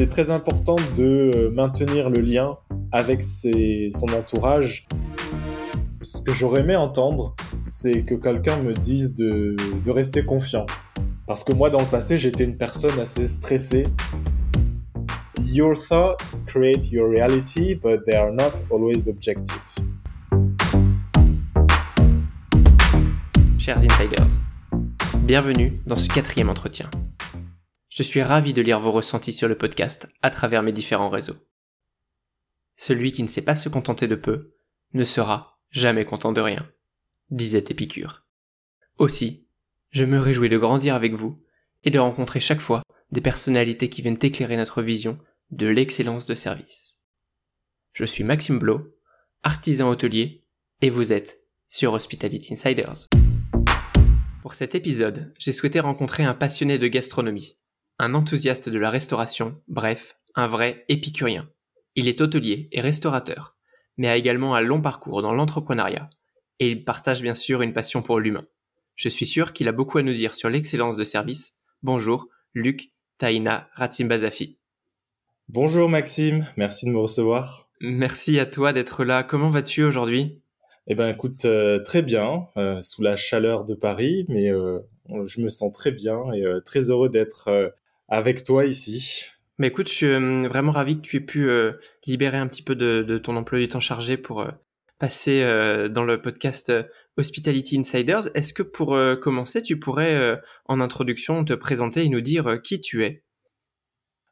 c'est très important de euh, maintenir le lien avec son entourage. Ce que j'aurais aimé entendre, c'est que quelqu'un me dise de, de rester confiant. Parce que moi, dans le passé, j'étais une personne assez stressée. Your thoughts create your reality, but they are not always objective. Chers insiders, bienvenue dans ce quatrième entretien. Je suis ravi de lire vos ressentis sur le podcast à travers mes différents réseaux. Celui qui ne sait pas se contenter de peu ne sera jamais content de rien, disait Épicure. Aussi, je me réjouis de grandir avec vous et de rencontrer chaque fois des personnalités qui viennent éclairer notre vision de l'excellence de service. Je suis Maxime Blo, artisan hôtelier, et vous êtes sur Hospitality Insiders. Pour cet épisode, j'ai souhaité rencontrer un passionné de gastronomie, un enthousiaste de la restauration, bref, un vrai épicurien. Il est hôtelier et restaurateur, mais a également un long parcours dans l'entrepreneuriat, et il partage bien sûr une passion pour l'humain. Je suis sûr qu'il a beaucoup à nous dire sur l'excellence de service. Bonjour, Luc Taïna Ratsimbazafi. Bonjour Maxime, merci de me recevoir. Merci à toi d'être là. Comment vas-tu aujourd'hui? Eh ben écoute, euh, très bien, euh, sous la chaleur de Paris, mais euh, je me sens très bien et très heureux d'être avec toi ici. Mais écoute, je suis euh, vraiment ravi que tu aies pu euh, libérer un petit peu de, ton emploi du temps chargé pour euh, passer dans le podcast Hospitality Insiders. Est-ce que pour commencer, tu pourrais en introduction te présenter et nous dire qui tu es?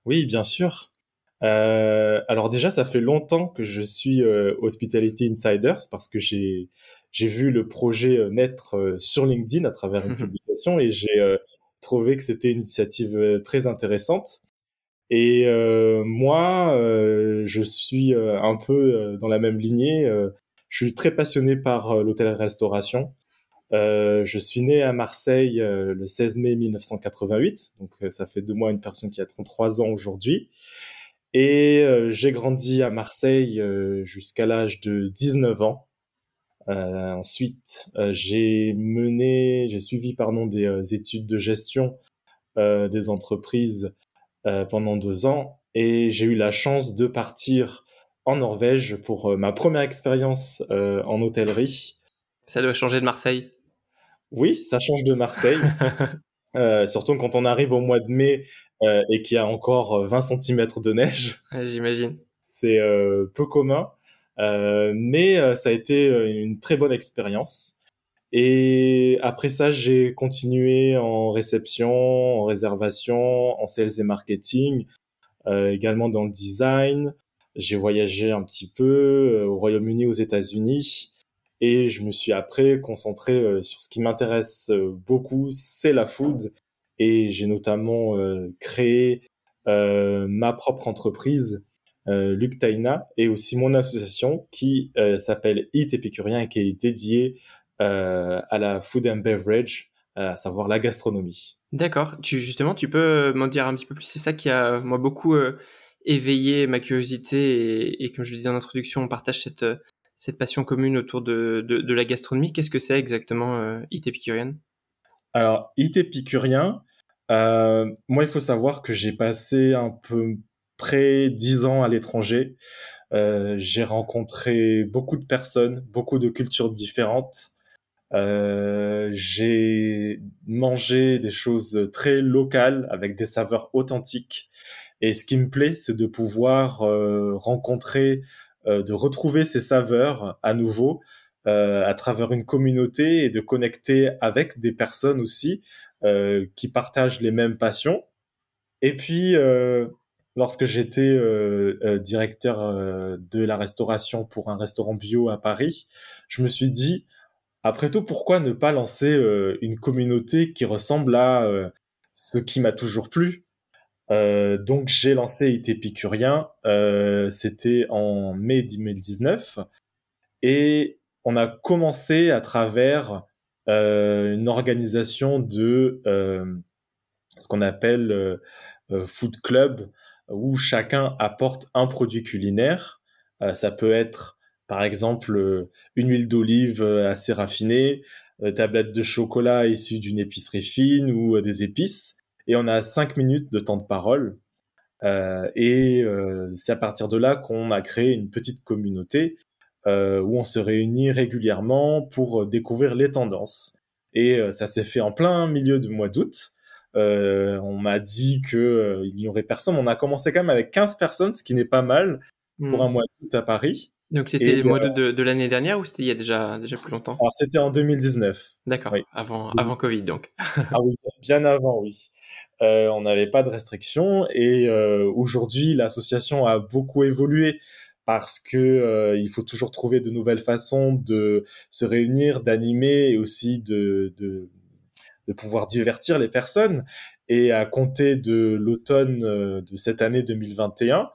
Oui, bien sûr. alors déjà, ça fait longtemps que je suis Hospitality Insiders parce que j'ai j'ai vu le projet naître sur LinkedIn à travers une publication et j'ai trouvé que c'était une initiative euh, très intéressante. Et euh, moi, euh, je suis un peu dans la même lignée. je suis très passionné par l'hôtel-restauration. je suis né à Marseille le 16 mai 1988, donc ça fait de moi une personne qui a 33 ans aujourd'hui. Et j'ai grandi à Marseille jusqu'à l'âge de 19 ans. Euh, ensuite, euh, j'ai mené, j'ai suivi pardon des euh, études de gestion des entreprises pendant deux ans et j'ai eu la chance de partir en Norvège pour ma première expérience en hôtellerie. Ça doit changer de Marseille. Oui, ça change de Marseille. surtout quand on arrive au mois de mai et qu'il y a encore 20 cm de neige. J'imagine. C'est peu commun. Euh, mais euh, ça a été euh, une très bonne expérience. Et après ça, j'ai continué en réception, en réservation, en sales et marketing, euh, également dans le design. J'ai voyagé un petit peu au Royaume-Uni, aux États-Unis. Et je me suis après concentré sur ce qui m'intéresse beaucoup, c'est la food. Et j'ai notamment créé ma propre entreprise euh, Luc Taina et aussi mon association qui euh, s'appelle Eat Épicurien et qui est dédiée euh, à la food and beverage, à savoir la gastronomie. D'accord. Tu, justement, tu peux m'en dire un petit peu plus? C'est ça qui a, moi, beaucoup éveillé ma curiosité et, comme je le disais en introduction, on partage cette, cette passion commune autour de, de, la gastronomie. Qu'est-ce que c'est exactement Eat Épicurien Alors, Eat Épicurien, moi, il faut savoir que j'ai passé un peu près dix ans à l'étranger. Euh, j'ai rencontré beaucoup de personnes, beaucoup de cultures différentes. Euh, j'ai mangé des choses très locales avec des saveurs authentiques. Et ce qui me plaît, c'est de pouvoir euh, rencontrer, de retrouver ces saveurs à nouveau à travers une communauté et de connecter avec des personnes aussi qui partagent les mêmes passions. Et puis, lorsque j'étais euh, euh, directeur euh, de la restauration pour un restaurant bio à Paris, je me suis dit, après tout, pourquoi ne pas lancer une communauté qui ressemble à ce qui m'a toujours plu? Donc j'ai lancé IT Épicurien, c'était en mai 2019, et on a commencé à travers une organisation de ce qu'on appelle Food Club, où chacun apporte un produit culinaire. Euh, ça peut être, par exemple, euh, une huile d'olive euh, assez raffinée, tablette de chocolat issue d'une épicerie fine ou des épices. Et on a cinq minutes de temps de parole. et c'est à partir de là qu'on a créé une petite communauté où on se réunit régulièrement pour découvrir les tendances. Et ça s'est fait en plein milieu du mois d'août. On m'a dit que il n'y aurait personne. On a commencé quand même avec 15 personnes, ce qui n'est pas mal pour un hmm. mois d'août à Paris. Donc c'était le mois d'août de, l'année dernière ou c'était il y a déjà, déjà plus longtemps? Alors c'était en 2019. D'accord, avant, avant Covid donc. ah oui, bien avant, oui. Euh, on n'avait pas de restrictions et euh, aujourd'hui l'association a beaucoup évolué parce que euh, il faut toujours trouver de nouvelles façons de se réunir, d'animer et aussi de, de, de pouvoir divertir les personnes. Et à compter de l'automne de cette année 2021,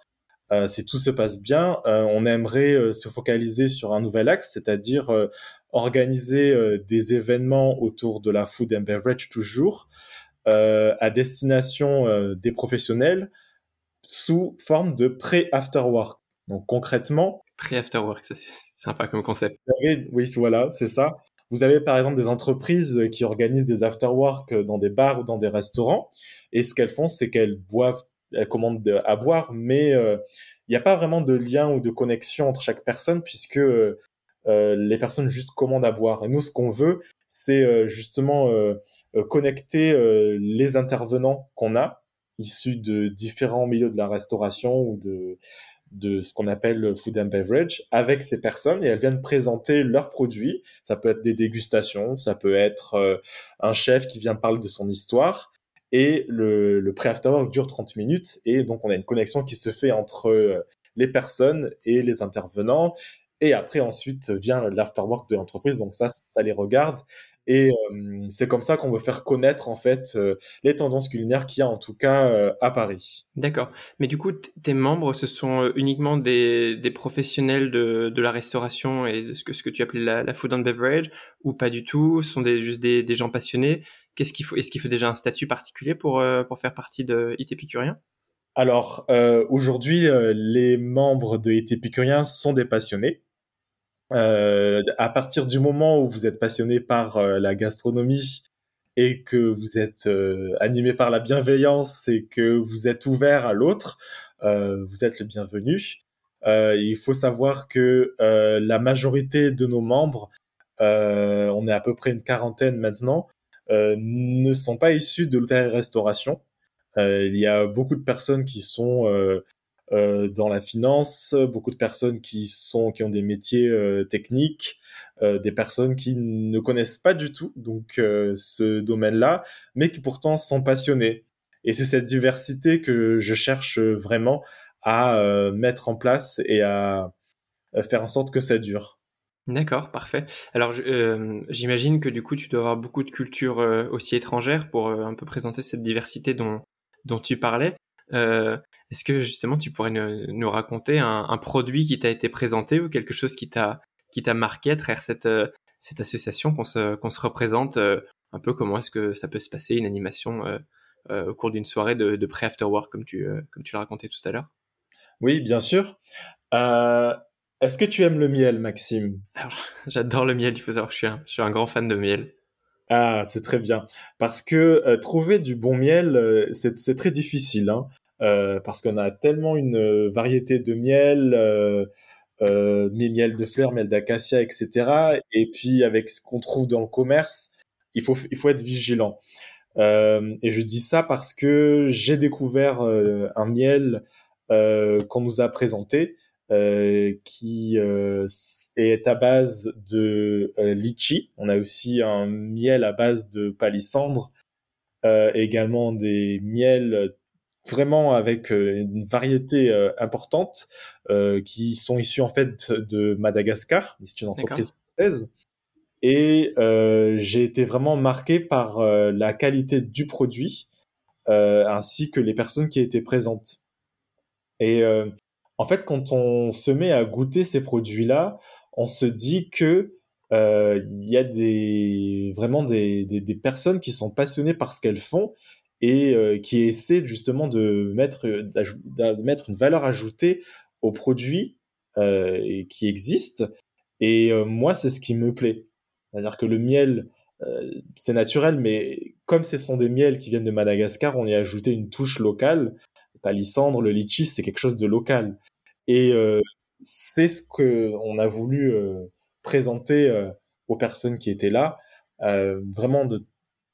euh, si tout se passe bien, euh, on aimerait euh, se focaliser sur un nouvel axe, c'est-à-dire organiser des événements autour de la food and beverage toujours, à destination des professionnels sous forme de pré-after work. Donc concrètement... Pré-after work, c'est sympa comme concept. oui, voilà, c'est ça. Vous avez par exemple des entreprises qui organisent des after work dans des bars ou dans des restaurants, et ce qu'elles font, c'est qu'elles boivent elle commande à boire, mais euh, il n'y a pas vraiment de lien ou de connexion entre chaque personne puisque euh, les personnes juste commandent à boire. Et nous, ce qu'on veut, c'est euh, justement connecter les intervenants qu'on a, issus de différents milieux de la restauration ou de, de ce qu'on appelle food and beverage avec ces personnes et elles viennent présenter leurs produits. Ça peut être des dégustations, ça peut être un chef qui vient parler de son histoire et le, le pré-afterwork dure 30 minutes et donc on a une connexion qui se fait entre euh, les personnes et les intervenants et après ensuite vient l'afterwork de l'entreprise donc ça ça les regarde et euh, c'est comme ça qu'on veut faire connaître en fait euh, les tendances culinaires qu'il y a en tout cas à Paris. D'accord. Mais du coup, tes membres, ce sont uniquement des, des professionnels de, de, la restauration et de ce que, ce que tu appelais la, la, food and beverage ou pas du tout? Ce sont des, juste des, des gens passionnés Qu'est-ce qu'il faut Est-ce qu'il faut déjà un statut particulier pour euh, pour faire partie de IT Épicurien? Alors euh, aujourd'hui, euh, les membres de IT Épicurien sont des passionnés. À partir du moment où vous êtes passionné par la gastronomie et que vous êtes animé par la bienveillance et que vous êtes ouvert à l'autre, vous êtes le bienvenu. il faut savoir que la majorité de nos membres, on est à peu près une quarantaine maintenant, euh, ne sont pas issus de l'hôtellerie-restauration. Euh, il y a beaucoup de personnes qui sont euh, dans la finance, beaucoup de personnes qui sont qui ont des métiers techniques, des personnes qui ne connaissent pas du tout donc ce domaine-là, mais qui pourtant sont passionnées. Et c'est cette diversité que je cherche vraiment à mettre en place et à faire en sorte que ça dure. D'accord, parfait. Alors, euh, j'imagine que du coup, tu dois avoir beaucoup de cultures euh, aussi étrangères pour euh, un peu présenter cette diversité dont, dont tu parlais. Est-ce que justement, tu pourrais nous, raconter un, produit qui t'a été présenté ou quelque chose qui t'a qui t'a marqué à travers cette cette association qu'on se qu'on se représente un peu comment est-ce que ça peut se passer une animation au cours d'une soirée de, de pré-after work comme tu comme tu l'as raconté tout à l'heure? Oui, bien sûr. Euh, est-ce que tu aimes le miel, Maxime? J'adore le miel, il faut savoir que je suis un, je suis un grand fan de miel. Ah, c'est très bien. Parce que euh, trouver du bon miel, euh, c'est très difficile. Hein. Euh, parce qu'on a tellement une variété de miel, miel de fleurs, miel d'acacia, etc. Et puis avec ce qu'on trouve dans le commerce, il faut, il faut être vigilant. et je dis ça parce que j'ai découvert un miel qu'on nous a présenté euh, qui euh, est à base de euh, litchi. On a aussi un miel à base de palissandre, également des miels vraiment avec une variété importante qui sont issus en fait de Madagascar. C'est une entreprise française. Et j'ai été vraiment marqué par la qualité du produit ainsi que les personnes qui étaient présentes. Et en fait, quand on se met à goûter ces produits-là, on se dit que euh, il y a vraiment des, des, personnes qui sont passionnées par ce qu'elles font et euh, qui essaient justement de mettre, de mettre une valeur ajoutée aux produits euh, qui existent. Et moi, c'est ce qui me plaît. C'est-à-dire que le miel, c'est naturel, mais comme ce sont des miels qui viennent de Madagascar, on y a ajouté une touche locale palissandre, le litchi, c'est quelque chose de local. Et c'est ce que on a voulu présenter aux personnes qui étaient là, vraiment de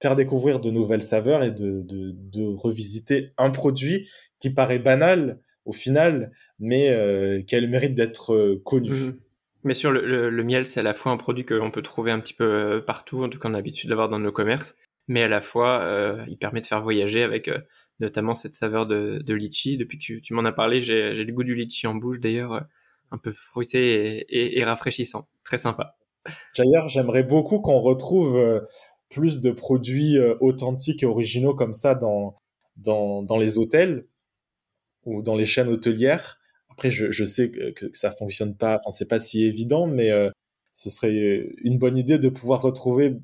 faire découvrir de nouvelles saveurs et de, revisiter un produit qui paraît banal au final, mais euh, qui a le mérite d'être euh, connu. Mhm. Mais sur le, miel, c'est à la fois un produit qu'on peut trouver un petit peu euh, partout, en tout cas on a l'habitude d'avoir dans nos commerces, mais à la fois euh, il permet de faire voyager avec euh, notamment cette saveur de, de litchi. Depuis que tu, m'en as parlé, j'ai le goût du litchi en bouche d'ailleurs, un peu fruité et, rafraîchissant. Très sympa. D'ailleurs, j'aimerais beaucoup qu'on retrouve plus de produits authentiques et originaux comme ça dans, dans, dans les hôtels ou dans les chaînes hôtelières. Après, je, je sais que, que, ça fonctionne pas, enfin, c'est pas si évident, mais euh, ce serait une bonne idée de pouvoir retrouver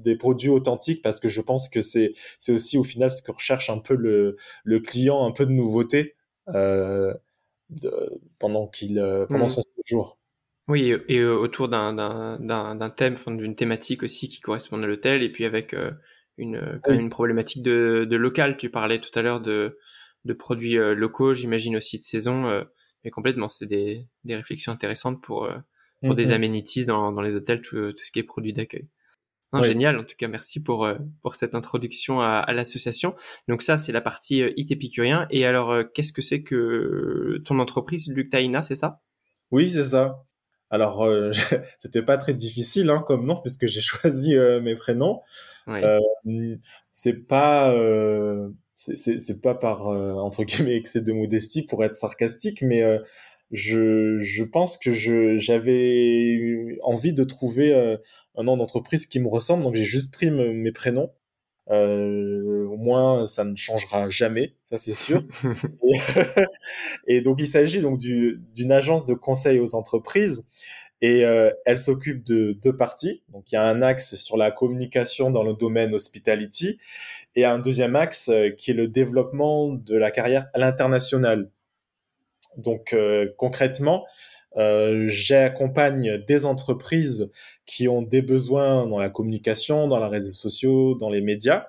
des produits authentiques parce que je pense que c'est c'est aussi au final ce que recherche un peu le, le client, un peu de nouveauté euh, de, pendant qu'il euh, pendant mmh. son séjour. Oui, et, autour d'un thème, d'une thématique aussi qui correspond à l'hôtel, et puis avec euh, une, oui. une problématique de, de local. Tu parlais tout à l'heure de de produits euh, locaux, j'imagine aussi de saison. Euh, mais complètement, c'est des, des réflexions intéressantes pour, euh, pour mm des mm-hmm. amenities dans, dans les hôtels, tout, tout ce qui est produits d'accueil. Génial, en tout cas, merci pour, pour cette introduction à, à l'association. Donc ça, c'est la partie IT épicurien. Et alors, qu'est-ce que c'est que ton entreprise, Luctaina, c'est ça? Oui, c'est ça. Alors, euh, c'était pas très difficile hein, comme nom, puisque j'ai choisi euh, mes prénoms. Oui. Euh, c'est pas c'est pas par euh, entre guillemets excès de modestie pour être sarcastique, mais euh, je, je pense que j'avais envie de trouver euh, un nom d'entreprise qui me ressemble, donc j'ai juste pris me, mes prénoms. Euh, au moins, ça ne changera jamais, ça c'est sûr. et, et, donc, il s'agit donc d'une agence de conseil aux entreprises et euh, elle s'occupe de deux parties. Donc, il y a un axe sur la communication dans le domaine hospitality et un deuxième axe euh, qui est le développement de la carrière à l'international. Donc euh, concrètement, euh, j'accompagne des entreprises qui ont des besoins dans la communication, dans les réseaux sociaux, dans les médias,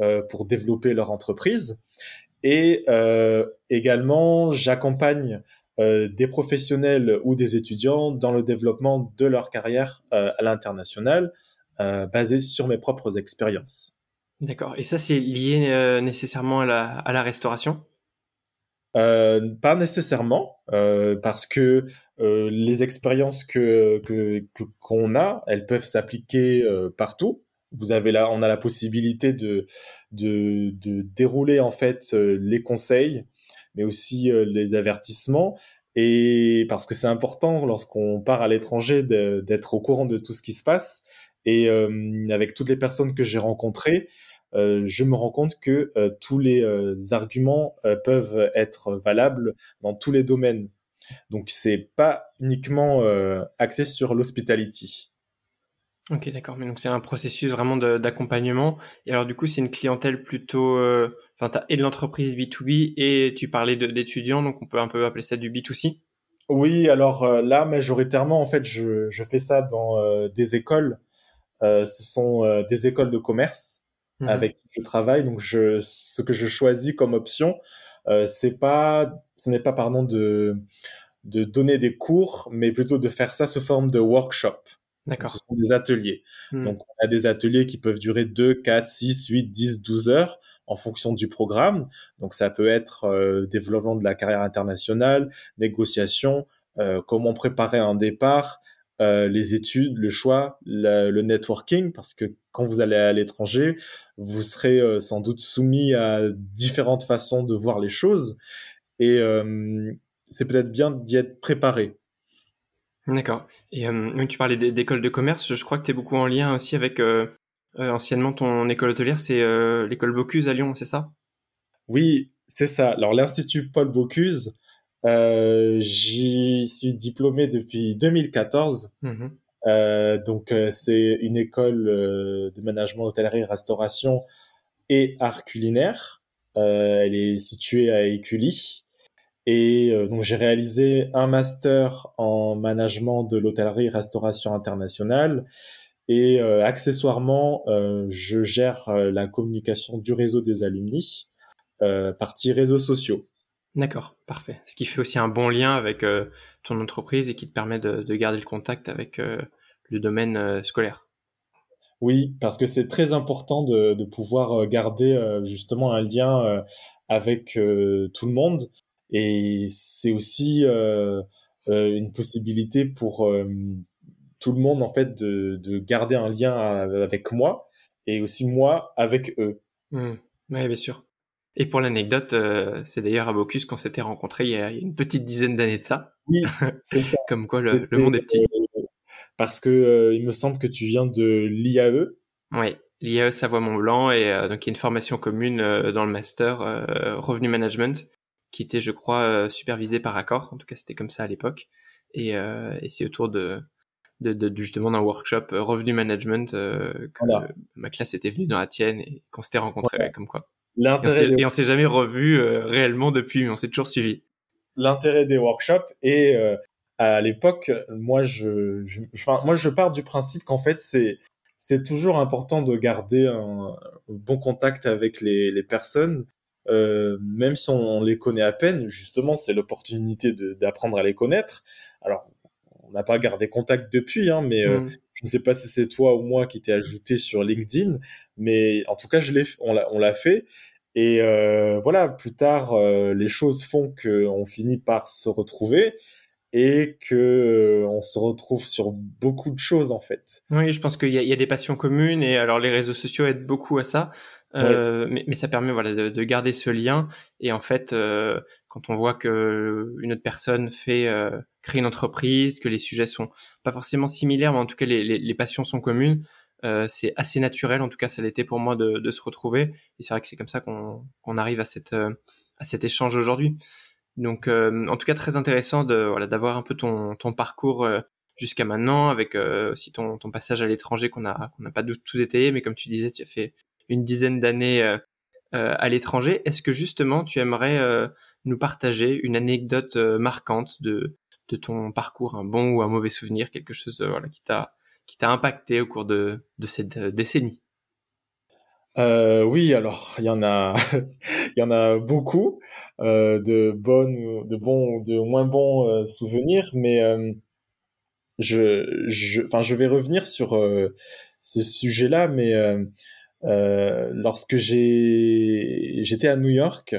euh, pour développer leur entreprise. Et également, j'accompagne des professionnels ou des étudiants dans le développement de leur carrière à l'international, basé sur mes propres expériences. D'accord. Et ça, c'est lié nécessairement à la restauration? Euh, Pas nécessairement, euh, parce que euh, les expériences que qu'on a, elles peuvent s'appliquer euh, partout. Vous avez là, on a la possibilité de, de, de dérouler en fait euh, les conseils, mais aussi les avertissements. Et parce que c'est important lorsqu'on part à l'étranger d'être au courant de tout ce qui se passe. Et avec toutes les personnes que j'ai rencontrées, euh, je me rends compte que euh, tous les euh, arguments peuvent être valables dans tous les domaines. Donc c'est pas uniquement axé sur l'hospitality. Ok, d'accord. Mais donc c'est un processus vraiment d'accompagnement. Et alors du coup, c'est une clientèle plutôt, enfin, euh, t'as et de l'entreprise B2B et tu parlais d'étudiants, donc on peut un peu appeler ça du B2C. Oui, alors là, majoritairement, en fait, je, je fais ça dans des écoles. ce sont des écoles de commerce mmh. avec qui je travaille. Donc, je, ce que je choisis comme option, euh, c'est pas, ce n'est pas, pardon, de, de donner des cours, mais plutôt de faire ça sous forme de workshop. D'accord. Ce sont des ateliers. Mmh. Donc, on a des ateliers qui peuvent durer 2, 4, 6, 8, 10, 12 heures en fonction du programme. Donc, ça peut être euh, développement de la carrière internationale, négociation, euh, comment préparer un départ, euh, les études, le choix, le, le, networking, parce que quand vous allez à l'étranger, vous serez euh, sans doute soumis à différentes façons de voir les choses, et euh, c'est peut-être bien d'y être préparé. D'accord. Et euh, tu parlais d'école de commerce, je crois que tu es beaucoup en lien aussi avec euh, anciennement ton école hôtelière, c'est l'école Bocuse à Lyon, c'est ça? Oui, c'est ça. Alors l'Institut Paul Bocuse, euh, J'y suis diplômé depuis 2014. Mmh. Euh, donc euh, c'est une école euh, de management hôtellerie, restauration et art culinaire. Euh, elle est située à Écully. Et donc j'ai réalisé un master en management de l'hôtellerie restauration internationale. Et accessoirement, je gère la communication du réseau des alumni. partie réseaux sociaux. D'accord, parfait. Ce qui fait aussi un bon lien avec ton entreprise et qui te permet de, de garder le contact avec le domaine scolaire. Oui, parce que c'est très important de, de, pouvoir garder justement un lien avec tout le monde. Et c'est aussi une possibilité pour tout le monde en fait de, de, garder un lien avec moi et aussi moi avec eux. Mmh. Oui, bien sûr. Et pour l'anecdote, euh, c'est d'ailleurs à Bocuse qu'on s'était rencontrés il y, a, une petite dizaine d'années de ça. Oui, c'est ça. Comme quoi le, monde est petit. Euh, parce que euh, il me semble que tu viens de l'IAE. Oui, l'IAE Savoie-Mont-Blanc et donc il y a une formation commune dans le master Revenu Management qui était, je crois, supervisée par Accor. En tout cas, c'était comme ça à l'époque. Et, et c'est autour de, de, de, justement d'un workshop Revenu Management que ma classe était venue dans la tienne et qu'on s'était rencontrés comme quoi. L'intérêt et on s'est jamais revu euh, réellement depuis, mais on s'est toujours suivi. L'intérêt des workshops et euh, à l'époque, moi je, je, moi je pars du principe qu'en fait c'est c'est toujours important de garder un bon contact avec les, les personnes, euh, même si on, les connaît à peine. Justement, c'est l'opportunité d'apprendre à les connaître. Alors, on n'a pas gardé contact depuis, hein, mais mm. Je ne sais pas si c'est toi ou moi qui t'ai ajouté sur LinkedIn, mais en tout cas, je on l'a fait. Et euh, voilà, plus tard, euh, les choses font qu'on finit par se retrouver et que euh, on se retrouve sur beaucoup de choses en fait. Oui, je pense qu'il y, y, a des passions communes et alors les réseaux sociaux aident beaucoup à ça, mais, mais, ça permet voilà de, de, garder ce lien et en fait quand on voit que une autre personne fait créer une entreprise, que les sujets sont pas forcément similaires, mais en tout cas les, les, les passions sont communes, euh, c'est assez naturel, en tout cas ça l'était pour moi de, de, se retrouver. Et c'est vrai que c'est comme ça qu'on arrive à, cette, euh, à cet échange aujourd'hui. Donc euh, en tout cas très intéressant de voilà d'avoir un peu ton, ton parcours jusqu'à maintenant, avec aussi ton, ton passage à l'étranger qu'on a qu'on n'a pas tout étayé, mais comme tu disais, tu as fait une dizaine d'années à l'étranger. Est-ce que justement tu aimerais nous partager une anecdote marquante de, de ton parcours, un bon ou un mauvais souvenir, quelque chose voilà, qui t'a qui t'a impacté au cours de, de cette euh, décennie. Euh, oui, alors il y en a, il y en a beaucoup euh, de bonnes, de bons, de moins bons euh, souvenirs, mais euh, je, je, je vais revenir sur euh, ce sujet-là, mais lorsque j'ai, j'étais à New York,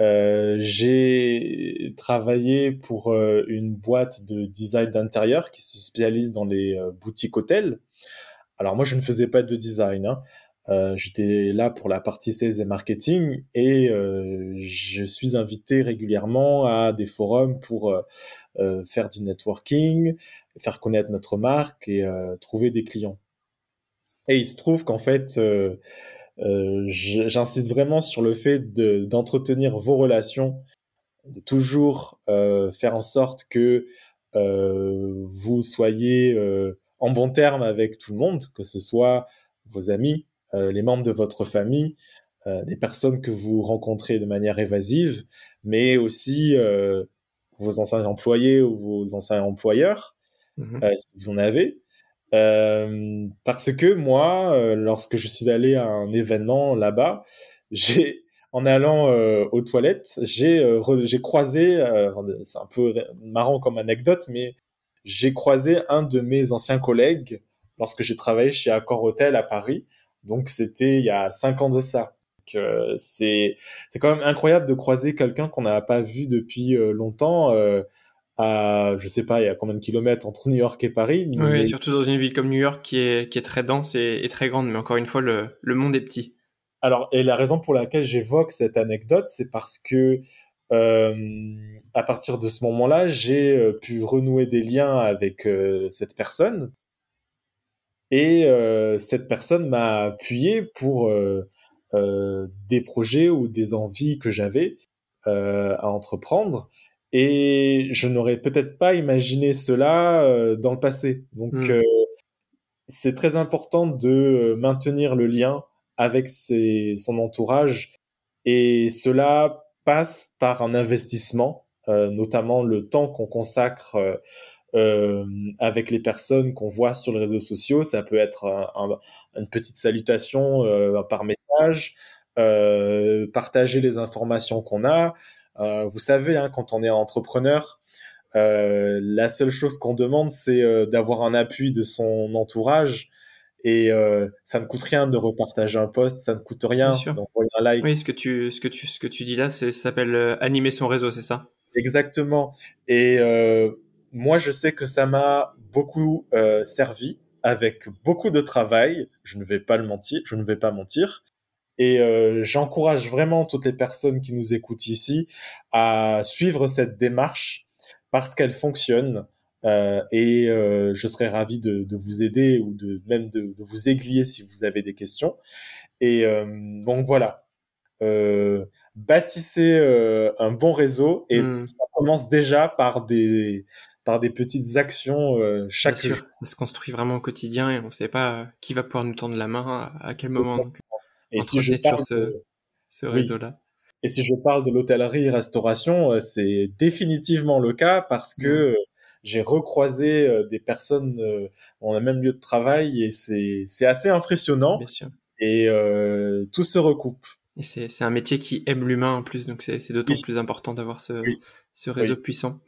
euh, j'ai travaillé pour euh, une boîte de design d'intérieur qui se spécialise dans les euh, boutiques hôtels. Alors moi, je ne faisais pas de design. Hein. J'étais là pour la partie sales et marketing et je suis invité régulièrement à des forums pour faire du networking, faire connaître notre marque et trouver des clients. Et il se trouve qu'en fait, euh, j'insiste vraiment sur le fait d'entretenir vos relations, de toujours euh, faire en sorte que euh, vous soyez en bon terme avec tout le monde, que ce soit vos amis, les membres de votre famille, des personnes que vous rencontrez de manière évasive, mais aussi vos anciens employés ou vos anciens employeurs, mmh si vous en avez. Euh, parce que moi, euh, lorsque je suis allé à un événement là-bas, j'ai, en allant euh, aux toilettes, j'ai j'ai croisé, c'est un peu marrant comme anecdote, mais j'ai croisé un de mes anciens collègues lorsque j'ai travaillé chez Accor Hotel à Paris. Donc c'était il y a cinq ans de ça. c'est c'est quand même incroyable de croiser quelqu'un qu'on n'a pas vu depuis longtemps à, je sais pas, il y a combien de kilomètres entre New York et Paris. Oui, surtout dans une ville comme New York qui est, qui est très dense et, très grande, mais encore une fois, le, le, monde est petit. Alors, et la raison pour laquelle j'évoque cette anecdote, c'est parce que euh, à partir de ce moment-là, j'ai euh, pu renouer des liens avec euh, cette personne. Et euh, cette personne m'a appuyé pour des projets ou des envies que j'avais à entreprendre. Et je n'aurais peut-être pas imaginé cela euh, dans le passé. Donc, mmh. euh, c'est très important de euh, maintenir le lien avec ses, son entourage. Et cela passe par un investissement, euh, notamment le temps qu'on consacre euh, avec les personnes qu'on voit sur les réseaux sociaux. Ça peut être un, un, une petite salutation par message, partager les informations qu'on a. vous savez, hein, quand on est entrepreneur, la seule chose qu'on demande, c'est d'avoir un appui de son entourage et euh, ça ne coûte rien de repartager un post, ça ne coûte rien d'envoyer un like. Oui, ce que tu, ce que tu, ce que tu dis là, ça s'appelle euh, animer son réseau, c'est ça? Exactement. Et euh, moi, je sais que ça m'a beaucoup euh, servi avec beaucoup de travail. Je ne vais pas le mentir, je ne vais pas mentir. Et euh, j'encourage vraiment toutes les personnes qui nous écoutent ici à suivre cette démarche parce qu'elle fonctionne. Euh, et euh, je serais ravi de, de, vous aider ou de même de, de, vous aiguiller si vous avez des questions. Et donc voilà, bâtissez un bon réseau et mmh. ça commence déjà par des par des petites actions chaque Bien sûr, Ça se construit vraiment au quotidien et on ne sait pas qui va pouvoir nous tendre la main à, quel moment. Donc, et si je parle ce, ce réseau-là. Et si je parle de l'hôtellerie-restauration, c'est définitivement le cas parce que mmh j'ai recroisé euh, des personnes euh, dans le même lieu de travail et c'est assez impressionnant. Bien sûr. Et euh, tout se recoupe. Et c'est un métier qui aime l'humain en plus, donc c'est d'autant plus important d'avoir ce, ce réseau puissant.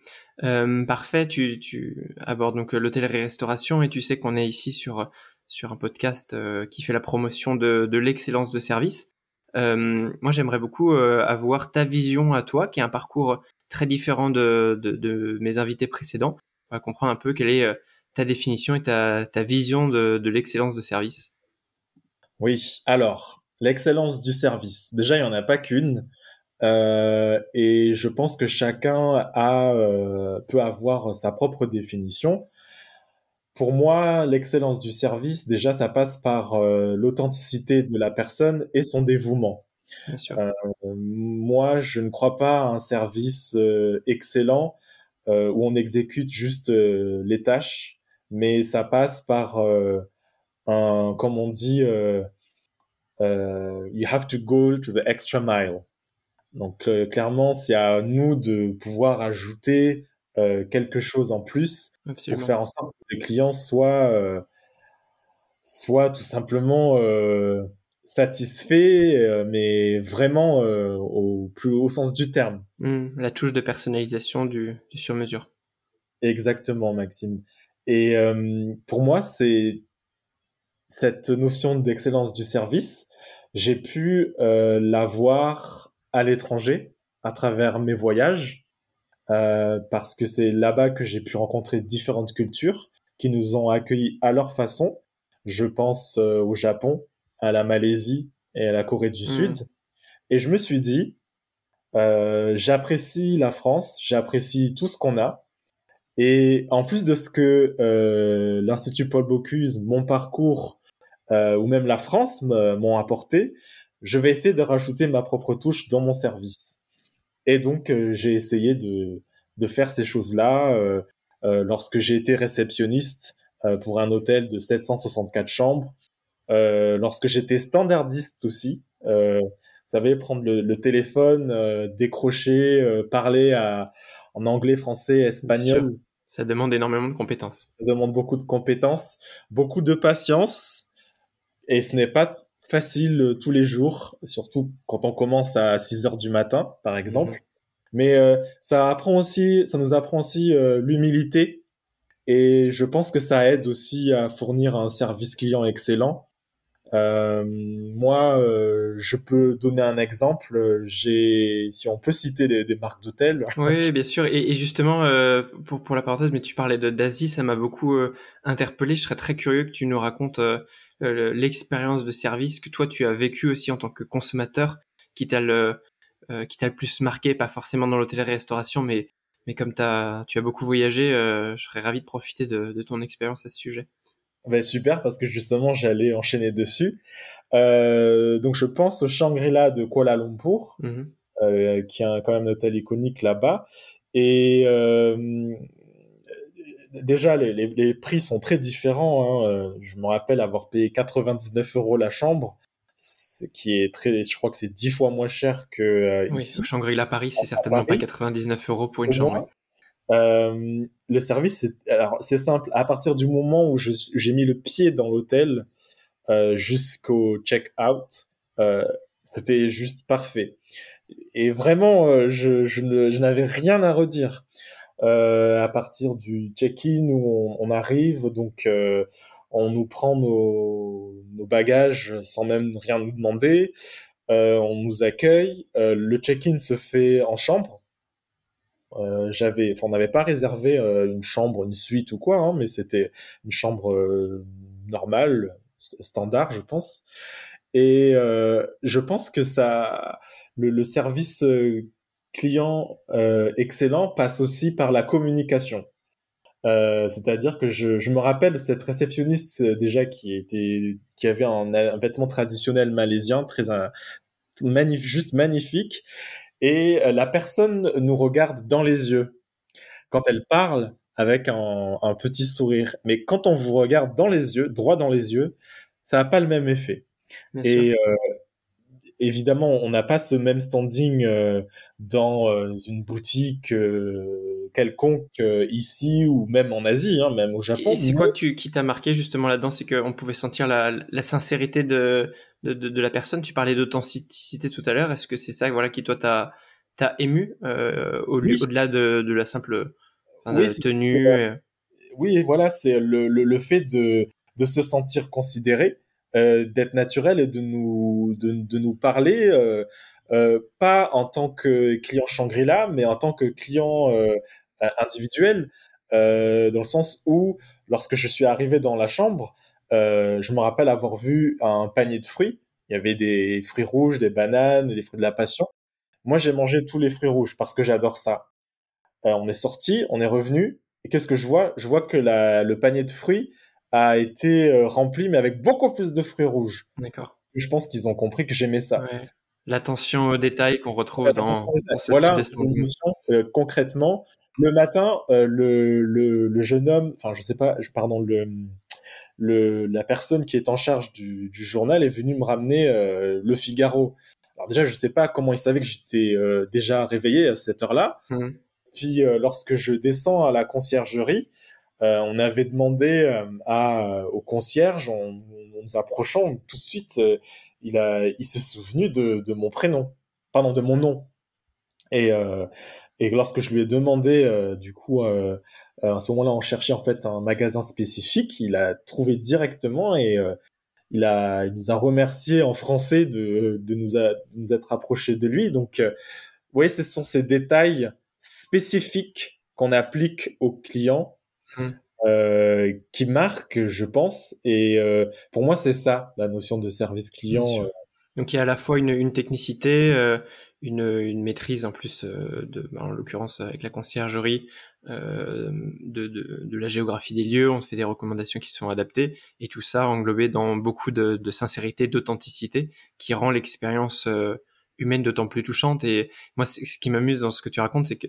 Euh, parfait, tu, tu abordes donc l'hôtellerie-restauration et tu sais qu'on est ici sur, sur un podcast euh, qui fait la promotion de, de l'excellence de service. Euh, moi, j'aimerais beaucoup avoir ta vision à toi, qui est un parcours très différent de, de, de, mes invités précédents. On va comprendre un peu quelle est euh, ta définition et ta, ta vision de, de l'excellence de service. Oui, alors, l'excellence du service. Déjà, il n'y en a pas qu'une. Euh, et je pense que chacun a, euh, peut avoir sa propre définition. Pour moi, l'excellence du service, déjà, ça passe par euh, l'authenticité de la personne et son dévouement. Euh, moi, je ne crois pas à un service euh, excellent où on exécute juste les tâches, mais ça passe par un, comme on dit, you have to go to the extra mile. Donc clairement, c'est à nous de pouvoir ajouter quelque chose en plus pour faire en sorte que les clients soient, soient tout simplement satisfait, euh, mais vraiment euh, au plus haut sens du terme. Mmh, la touche de personnalisation du, du sur-mesure. Exactement, Maxime. Et euh, pour moi, c'est cette notion d'excellence du service, j'ai pu la voir à l'étranger à travers mes voyages, parce que c'est là-bas que j'ai pu rencontrer différentes cultures qui nous ont accueillis à leur façon. Je pense au Japon, à la Malaisie et à la Corée du hmm. Sud. Et je me suis dit, euh, j'apprécie la France, j'apprécie tout ce qu'on a. Et en plus de ce que euh, l'Institut Paul Bocuse, mon parcours, euh, ou même la France m'ont apporté, je vais essayer de rajouter ma propre touche dans mon service. Et donc, euh, j'ai essayé de, de faire ces choses-là euh, euh, lorsque j'ai été réceptionniste pour un hôtel de 764 chambres lorsque j'étais standardiste aussi, vous savez, prendre le, le téléphone, décrocher, parler à, en anglais, français, espagnol. Ça demande énormément de compétences. Ça demande beaucoup de compétences, beaucoup de patience, et ce n'est pas facile tous les jours, surtout quand on commence à 6 heures du matin, par exemple. Mhm. Mais euh, ça apprend aussi, ça nous apprend aussi euh, l'humilité, et je pense que ça aide aussi à fournir un service client excellent euh, moi, euh, je peux donner un exemple. J'ai, si on peut citer des, marques d'hôtels. Oui, bien sûr. Et, justement, euh, pour, pour la parenthèse, mais tu parlais d'Asie, ça m'a beaucoup euh, interpellé. Je serais très curieux que tu nous racontes euh, l'expérience de service que toi tu as vécu aussi en tant que consommateur, qui t'a le qui t'a le plus marqué, pas forcément dans l'hôtellerie-restauration, mais mais comme as, tu as beaucoup voyagé, je serais ravi de profiter de ton expérience à ce sujet. Ben super, parce que justement, j'allais enchaîner dessus. Euh, donc, je pense au Shangri-La de Kuala Lumpur, mm-hmm. euh, qui a quand même un hôtel iconique là-bas. Et euh, déjà, les, les, les, prix sont très différents. Hein. Je me rappelle avoir payé 99 euros la chambre, ce qui est très, je crois que c'est 10 fois moins cher que oui. Shangri-La Paris, c'est certainement pas 99 euros pour une chambre. Euh, le service, c'est simple. À partir du moment où j'ai mis le pied dans l'hôtel euh, jusqu'au check-out, euh, C'était juste parfait. Et vraiment, je, n'avais rien à redire. À partir du check-in où on, arrive, donc on nous prend nos, bagages sans même rien nous demander. On nous accueille. Le check-in se fait en chambre. Euh, j'avais, on n'avait pas réservé une chambre, une suite ou quoi, hein, mais c'était une chambre normale, standard, je pense. Et je pense que ça, le, service client euh, excellent passe aussi par la communication. Euh, c'est-à-dire que je, me rappelle cette réceptionniste euh, déjà qui était qui avait un, vêtement traditionnel malaisien très juste magnifique et la personne nous regarde dans les yeux. Quand elle parle avec un, un petit sourire. Mais quand on vous regarde dans les yeux droit dans les yeux ça n'a pas le même effet. Bien et euh, évidemment, on n'a pas ce même standing euh, dans euh, une boutique euh, quelconque euh, ici ou même en Asie, hein, même au Japon. Et c'est quoi tu, qui t'a marqué justement là-dedans? C'est qu'on pouvait sentir la, la sincérité de, de, de, de, la personne. Tu parlais d'authenticité tout à l'heure. Est-ce que c'est ça voilà, qui, toi, t'a t'a ému au, oui. au-delà de, de la simple enfin, oui, tenue Oui, voilà, c'est le, le, le fait de, de se sentir considéré euh, d'être naturel et de nous, de, de nous parler, euh, euh, pas en tant que client Shangri-La, mais en tant que client euh, individuel, euh, dans le sens où, lorsque je suis arrivé dans la chambre, je me rappelle avoir vu un panier de fruits. Il y avait des fruits rouges, des bananes, des fruits de la passion. Moi, j'ai mangé tous les fruits rouges parce que j'adore ça. on est sorti, on est revenu, et qu'est-ce que je vois? Je vois que la, le panier de fruits a été euh, rempli, mais avec beaucoup plus de fruits rouges. D'accord. Je pense qu'ils ont compris que j'aimais ça. Ouais. L'attention aux détails qu'on retrouve dans, dans, ce voilà, type de standing. Euh, concrètement, le matin, euh, le, le, le, jeune homme, enfin je sais pas, pardon, le, le, la personne qui est en charge du, du journal est venue me ramener euh, le Figaro. Alors déjà, je sais pas comment il savait que j'étais euh, déjà réveillé à cette heure-là. Mmh. Puis euh, lorsque je descends à la conciergerie, on avait demandé à, au concierge, en, en, nous approchant tout de suite, il, a, il s'est souvenu de, de, mon prénom, pardon, de mon nom. Et, et lorsque je lui ai demandé, du coup, à ce moment-là, on cherchait en fait un magasin spécifique, il a trouvé directement et il, a, il nous a remercié en français de, de, nous, a, de nous être approchés de lui. Donc, euh, oui, ce sont ces détails spécifiques qu'on applique aux clients Mmh. Euh, qui marque, je pense. Et euh, pour moi, c'est ça, la notion de service client. Euh. Donc il y a à la fois une, une technicité, euh, une, une, maîtrise en plus de, en l'occurrence avec la conciergerie, de, de, de, la géographie des lieux. On te fait des recommandations qui sont adaptées et tout ça englobé dans beaucoup de, de sincérité, d'authenticité, qui rend l'expérience humaine d'autant plus touchante. Et moi, ce qui m'amuse dans ce que tu racontes, c'est que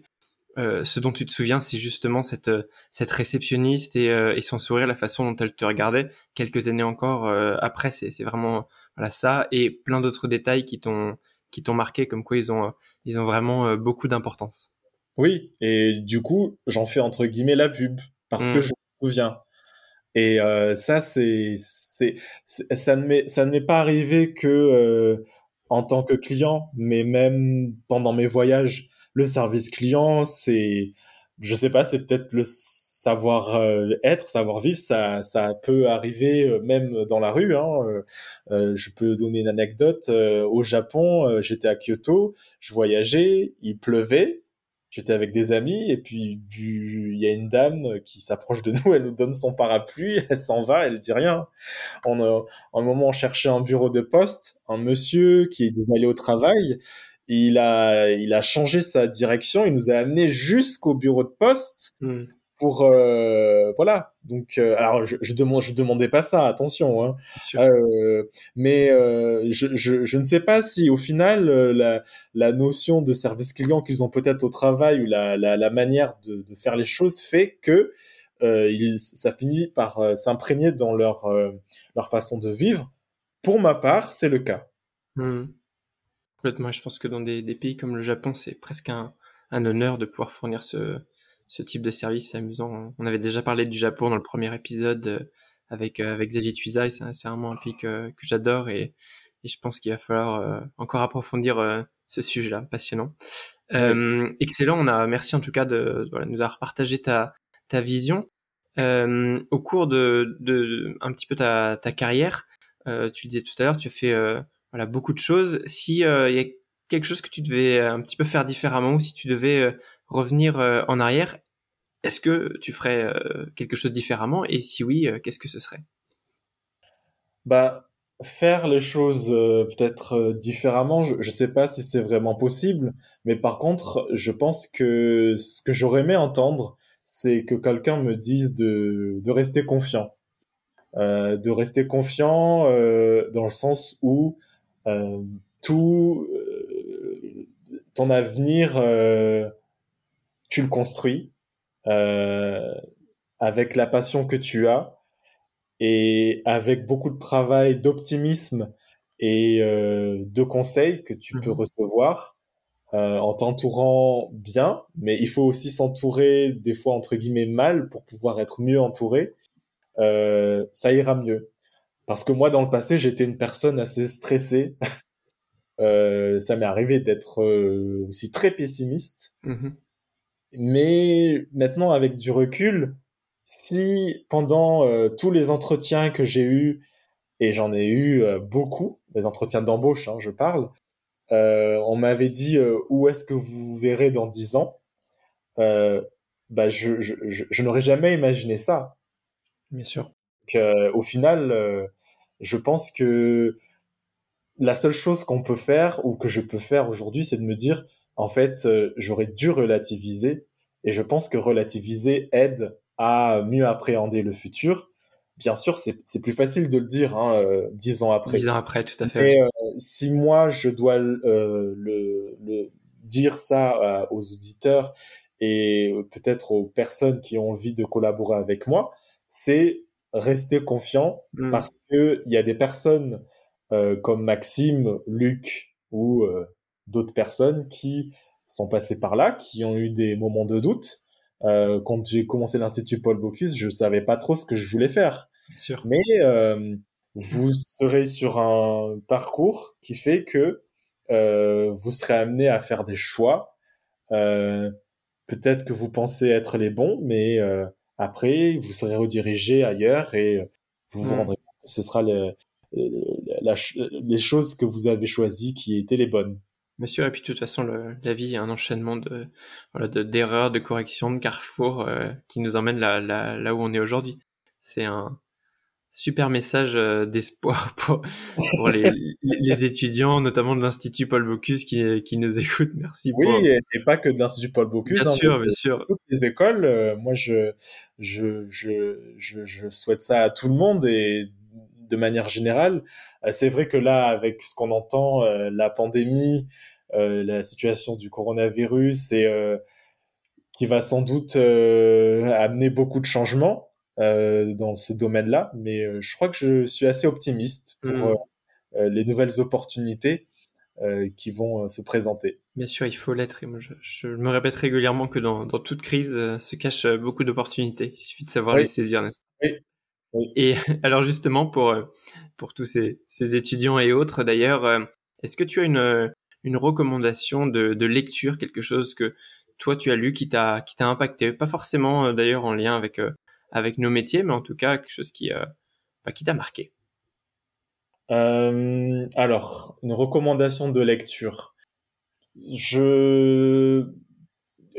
euh, ce dont tu te souviens, c'est justement cette, euh, cette réceptionniste et, euh, et, son sourire, la façon dont elle te regardait quelques années encore euh, après. C'est vraiment voilà ça et plein d'autres détails qui t'ont qui t'ont marqué, comme quoi ils ont ils ont vraiment beaucoup d'importance. Oui, et du coup, j'en fais entre guillemets la pub parce mmh. que je me souviens. Et ça, c'est c'est ça ne m'est ça ne m'est pas arrivé que en tant que client, mais même pendant mes voyages le service client, c'est, je sais pas, c'est peut-être le savoir euh, être, savoir vivre, ça, ça peut arriver euh, même dans la rue. Hein. Euh, je peux donner une anecdote. au Japon, j'étais à Kyoto, je voyageais, il pleuvait, j'étais avec des amis et puis il y a une dame qui s'approche de nous, elle nous donne son parapluie, elle s'en va, elle dit rien. En, un moment, on cherchait un bureau de poste, un monsieur qui devait aller au travail il a, il a changé sa direction, il nous a amené jusqu'au bureau de poste mmh. Pour, euh, voilà. Donc, euh, alors je, je, demande, je demandais pas ça, attention, hein. Euh, mais je, je, je, ne sais pas si au final la, la notion de service client qu'ils ont peut-être au travail ou la, la, la manière de, de, faire les choses fait que il, ça finit par s'imprégner dans leur, leur façon de vivre. Pour ma part, c'est le cas. Mmh. Complètement. Je pense que dans des, des pays comme le Japon, c'est presque un, un, honneur de pouvoir fournir ce, ce type de service. C'est amusant. On avait déjà parlé du Japon dans le premier épisode euh, avec, euh, avec Xavier Tuisaï. C'est vraiment un pays que, que j'adore et, et je pense qu'il va falloir encore approfondir ce sujet-là, passionnant. excellent, on a merci en tout cas de voilà, nous avoir partagé ta, ta vision. au cours de, de, un petit peu ta, ta carrière, tu disais tout à l'heure, tu as fait voilà beaucoup de choses. Si il y a quelque chose que tu devais un petit peu faire différemment ou si tu devais revenir en arrière, est-ce que tu ferais quelque chose différemment? Et si oui, qu'est-ce que ce serait? Bah faire les choses peut-être différemment, je ne sais pas si c'est vraiment possible, mais par contre, je pense que ce que j'aurais aimé entendre, c'est que quelqu'un me dise de, de rester confiant. Euh, de rester confiant euh, dans le sens où euh, tout ton avenir, tu le construis avec la passion que tu as et avec beaucoup de travail, d'optimisme et de conseils que tu peux mmh recevoir euh, en t'entourant bien, mais il faut aussi s'entourer des fois entre guillemets mal pour pouvoir être mieux entouré. Euh, ça ira mieux. Parce que moi, dans le passé, j'étais une personne assez stressée. euh, ça m'est arrivé d'être euh, aussi très pessimiste. Mmh mais maintenant, avec du recul, si pendant euh, tous les entretiens que j'ai eus, et j'en ai eu beaucoup, des entretiens d'embauche, hein, je parle, euh, on m'avait dit euh, où est-ce que vous verrez dans dix ans. Euh, bah, je, je, je, n'aurais jamais imaginé ça. Bien sûr. au final, je pense que la seule chose qu'on peut faire ou que je peux faire aujourd'hui, c'est de me dire, en fait, j'aurais dû relativiser. Et je pense que relativiser aide à mieux appréhender le futur bien sûr, c'est plus facile de le dire hein, euh, dix ans après. Dix ans après, tout à fait. Mais euh, si moi, je dois euh, le, le, dire ça aux auditeurs et peut-être aux personnes qui ont envie de collaborer avec moi, c'est rester confiant mmh. parce que il y a des personnes comme Maxime, Luc ou d'autres personnes qui sont passées par là, qui ont eu des moments de doute euh, quand j'ai commencé l'Institut Paul Bocuse, je savais pas trop ce que je voulais faire. Bien sûr. Mais euh, vous serez sur un parcours qui fait que euh, vous serez amené à faire des choix. Euh, Peut-être que vous pensez être les bons, mais euh, après, vous serez redirigé ailleurs et vous vous mmh. rendrez compte que ce sera les, les choses que vous avez choisies qui étaient les bonnes. Sûr, et puis de toute façon, le, la vie est un enchaînement de voilà, d'erreurs, de, corrections, de carrefours euh, qui nous emmène là, là, là où on est aujourd'hui. C'est un super message euh, d'espoir pour, pour les, les, étudiants, notamment de l'Institut Paul Bocuse qui, qui nous écoutent. Merci. Oui, et, pas que de l'Institut Paul Bocuse. Bien hein, sûr, bien sûr. Toutes les écoles, euh, moi, je, je, je, je, je souhaite ça à tout le monde et de manière générale. Euh, c'est vrai que là, avec ce qu'on entend, euh, la pandémie, euh, la situation du coronavirus, et qui va sans doute amener beaucoup de changements dans ce domaine-là, mais je crois que je suis assez optimiste pour mmh. les nouvelles opportunités qui vont se présenter. Bien sûr, il faut l'être. Et moi, je, me répète régulièrement que dans, toute crise se cachent beaucoup d'opportunités. Il suffit de savoir les saisir, n'est-ce pas? Oui. Et alors justement, pour, euh, pour tous ces, ces étudiants et autres d'ailleurs, euh, est-ce que tu as une, euh, une recommandation de, de lecture, quelque chose que toi tu as lu qui t'a qui t'a impacté, pas forcément d'ailleurs en lien avec avec nos métiers, mais en tout cas quelque chose qui bah, qui t'a marqué. Alors une recommandation de lecture. Je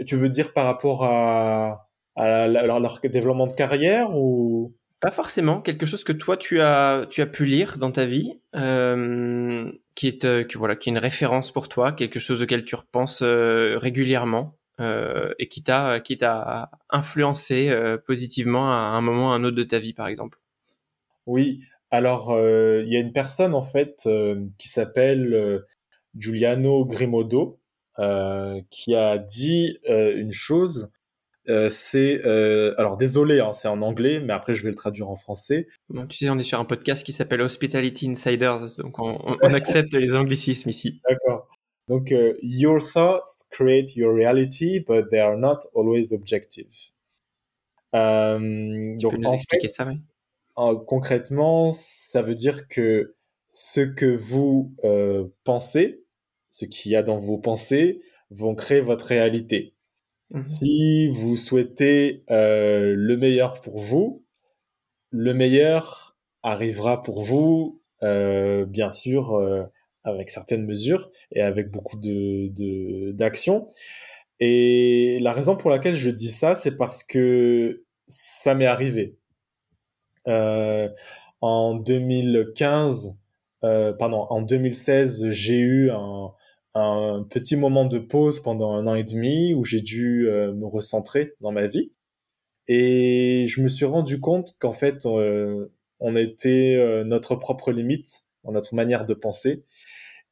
tu veux dire par rapport à à leur développement de carrière ou? Pas forcément. Quelque chose que toi tu as tu as pu lire dans ta vie, euh, qui est euh, qui voilà qui est une référence pour toi, quelque chose auquel tu repenses euh, régulièrement et qui t'a qui t'a influencé positivement à un moment ou à un autre de ta vie, par exemple? Oui. Alors il y a une personne en fait qui s'appelle Giuliano Grimodo qui a dit une chose euh, c'est euh, alors désolé, hein, c'est en anglais, mais après je vais le traduire en français. Bon, tu sais, on est sur un podcast qui s'appelle Hospitality Insiders, donc on, on, accepte les anglicismes ici. D'accord. Donc, euh, your thoughts create your reality, but they are not always objective. Euh, tu donc, peux nous expliquer ça, oui? concrètement, ça veut dire que ce que vous euh, pensez, ce qu'il y a dans vos pensées, vont créer votre réalité. Mmh si vous souhaitez euh, le meilleur pour vous, le meilleur arrivera pour vous, euh, bien sûr, avec certaines mesures et avec beaucoup de d'actions. Et la raison pour laquelle je dis ça, c'est parce que ça m'est arrivé. en 2015, euh, pardon, en 2016, j'ai eu un, un, petit moment de pause pendant un an et demi où j'ai dû euh, me recentrer dans ma vie. Et je me suis rendu compte qu'en fait, euh, on était notre propre limite dans notre manière de penser.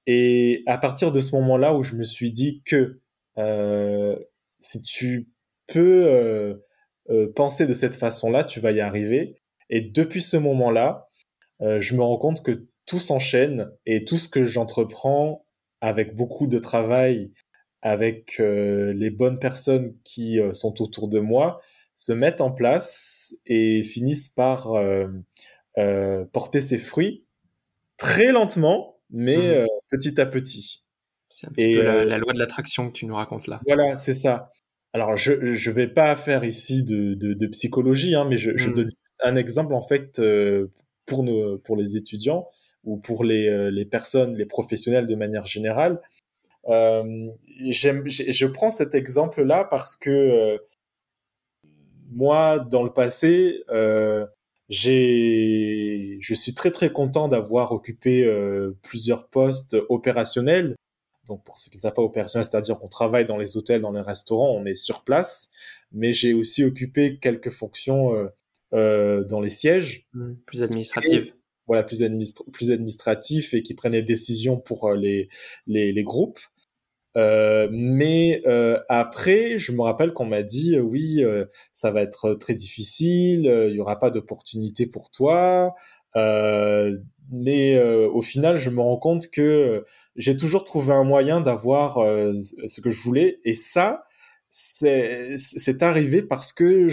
Et à partir de ce moment-là où je me suis dit que si tu peux penser de cette façon-là, tu vas y arriver. Et depuis ce moment-là, je me rends compte que tout s'enchaîne et tout ce que j'entreprends avec beaucoup de travail, avec euh, les bonnes personnes qui euh, sont autour de moi, se mettent en place et finissent par euh, porter ses fruits très lentement, mais mmh. petit à petit. C'est un petit peu la, loi de l'attraction que tu nous racontes là. Voilà, c'est ça. Alors, je ne vais pas faire ici de, de, psychologie, hein, mais je, je, mmh. donne un exemple en fait pour, nos, pour les étudiants ou pour les, euh, les personnes, les professionnels de manière générale. Euh, je prends cet exemple-là parce que euh, moi, dans le passé, euh, je suis très très content d'avoir occupé euh, plusieurs postes opérationnels. Donc pour ceux qui ne savent pas opérationnel, c'est-à-dire qu'on travaille dans les hôtels, dans les restaurants, on est sur place. Mais j'ai aussi occupé quelques fonctions dans les sièges. Mmh, plus administratives voilà plus, plus administratif et qui prennent des décisions pour euh, les, groupes. Euh, mais euh, après, je me rappelle qu'on m'a dit oui, ça va être très difficile, il y aura pas d'opportunité pour toi. mais au final, je me rends compte que j'ai toujours trouvé un moyen d'avoir ce que je voulais, et ça, c'est arrivé parce que